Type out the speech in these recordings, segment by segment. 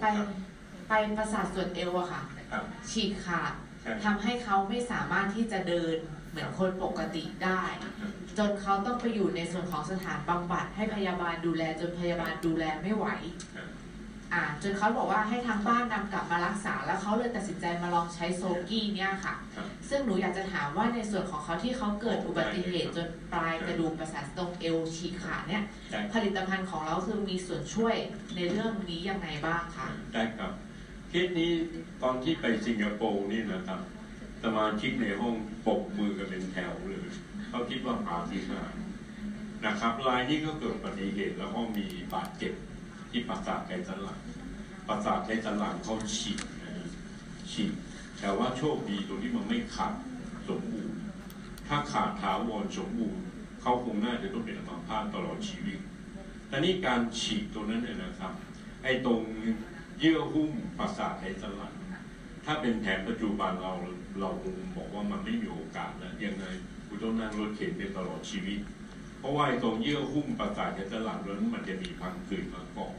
ไปไปประสาทส่วนเอวอะค่ะ ครับ ฉีกขาดใช่ ทำให้เขาไม่สามารถที่จะเดินเหมือนคนปกติได้ จนเขาต้องไปอยู่ในส่วนของสถานบำบัดให้พยาบาลดูแลจนพยาบาลดูแลไม่ไหว ครับ อ่าจนเขาบอกว่าให้ทางบ้านนำกลับมารักษา แล้วเขาเลยตัดสินใจมาลองใช้โซกี้เนี่ยค่ะครับซึ่งหนูอยากจะถามว่าในส่วนของเขาที่เขาเกิดอุบัติเหตุจนปลายกระดูกประสาทตรงเอวฉีกขาดเนี่ยได้ผลิตภัณฑ์ของเราคือมีส่วนช่วยในเรื่องนี้ยังไงบ้างคะได้ครับเคสนี้ตอนที่ไปสิงคโปร์นี่นะครับสมาชิกในห้องปกมือกันเป็นแถวเลยเขาคิดว่าปาฏิหาริย์นะครับรายนี้ก็เกิดอุบัติเหตุแล้วก็มีบาดเจ็บ ที่ประสาทไขสันหลังประสาทไขสันหลังเขาฉีกฉีกแต่ว่าโชคดีตรงที่มันไม่ขาดสมบูรณ์ ถ้าขาดถาวรสมบูรณ์เขาคงน่าจะต้องเป็นอัมพาตตลอดชีวิตแต่นี่การฉีกตัวนั้นเนี่ยนะครับ ไอ้ตรงเยื่อหุ้มประสาทไขสันหลังถ้าเป็นแผนปัจจุบันเราเราคงบอกว่ามันไม่มีโอกาสแล้วยังไงคุณต้องนั่งรถเข็นไปตลอดชีวิต เพราะว่าไอ้ตรงเยื่อหุ้มประสาทไขสันหลังนั้นมันจะมีพังผืดมาเกาะ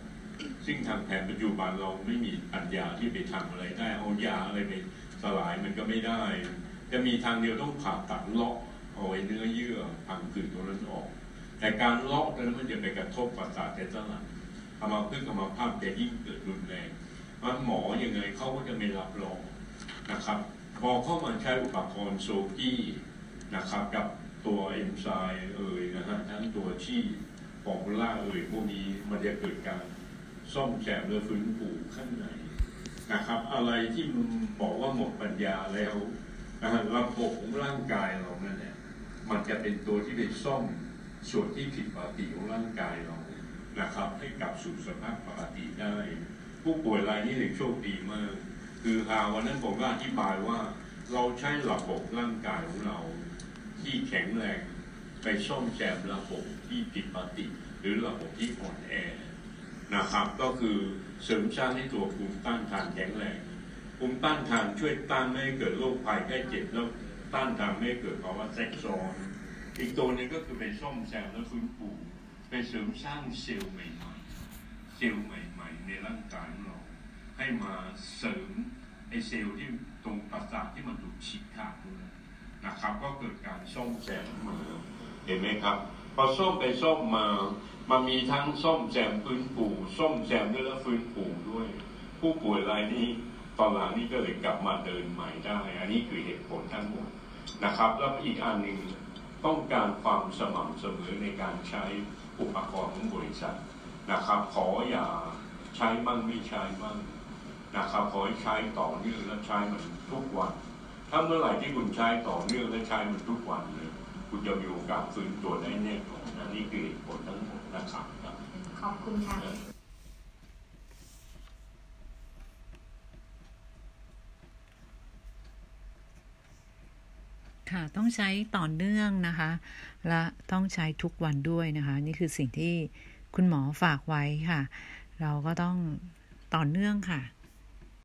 ซึ่งทางแผนปัจจุบันเราไม่มีปัญญาที่ไปทำอะไรได้ เอายาอะไรไปสลายมันก็ไม่ได้ จะมีทางเดียวต้องผ่าตัดเลาะเอาไอ้เนื้อเยื่อพังผืดตรงนั้นออก แต่การเลาะนั้นมันจะไปกระทบประสาทไขสันหลังอามาพึ่งอามาภาพจะยิ่งเกิดรุนแรงมันหมอยังไงเขาก็จะไม่รับรองนะครับ พอเข้ามาใช้อุปกรณ์โซกี้นะครับกับตัวเอนไซม์ ตัวที่ฟอร์มูล่าเอ่ยพวกนี้มันจะเกิดการซ่อมแซมและฟื้นฟูข้างในนะครับ อะไรที่มันบอกว่าหมดปัญญาแล้วระบบของร่างกายเรานั่นแหละมันจะเป็นตัวที่ไปซ่อมส่วนที่ผิดปกติของร่างกายเรานะครับ ให้กลับสู่สภาพปกติได้ ผู้ป่วยรายนี้ถึงโชคดีมาก คือหาวันนั้นผมก็อธิบายว่า เราใช้ระบบร่างกายของเราที่แข็งแรง ไปซ่อมแซมระบบที่ผิดปกติ หรือระบบที่อ่อนแอนะครับ ก็คือเสริมสร้างให้ตัวภูมิต้านทานแข็งแรงภูมิต้านทานช่วยต้านไม่ให้เกิดโรคภัยใกล้เจ็บแล้วต้านทานไม่ให้เกิดภาวะแทรกซ้อนอีกตัวนึงก็คือไปซ่อมแซมและฟื้นฟูไปเสริมสร้างเซลล์ใหม่ๆเซลล์ใหม่ ๆ ในร่างกายของเรา ให้มาเสริมไอเซลล์ที่ตรงประสาทที่มันถูกฉีกขาดด้วยนะครับ ก็เกิดการซ่อมแซมมาเห็นไหมครับ พอซ่อมไปซ่อมมามันมีทั้งซ่อมแซมฟื้นฟูซ่อมแซมด้วยและฟื้นฟูด้วย ผู้ป่วยรายนี้ตอนหลังนี้ก็เลยกลับมาเดินใหม่ได้ อันนี้คือเหตุผลทั้งหมดนะครับ แล้วอีกอันหนึ่งต้องการความสม่ำเสมอในการใช้อุปกรณ์ของบริษัทนะครับ ขออย่าใช้บ้างไม่ใช้บ้างนะครับขอให้ใช้ต่อเนื่องและใช้มันทุกวัน ถ้าเมื่อไหร่ที่คุณใช้ต่อเนื่องและใช้มันทุกวันเลย คุณจะมีโอกาสฟื้นตัวได้แน่นอนนะนี่คือเหตุผลทั้งหมดนะครับขอบคุณค่ะค่ะต้องใช้ต่อเนื่องนะคะ และต้องใช้ทุกวันด้วยนะคะ นี่คือสิ่งที่คุณหมอฝากไว้ค่ะ เราก็ต้องต่อเนื่องค่ะ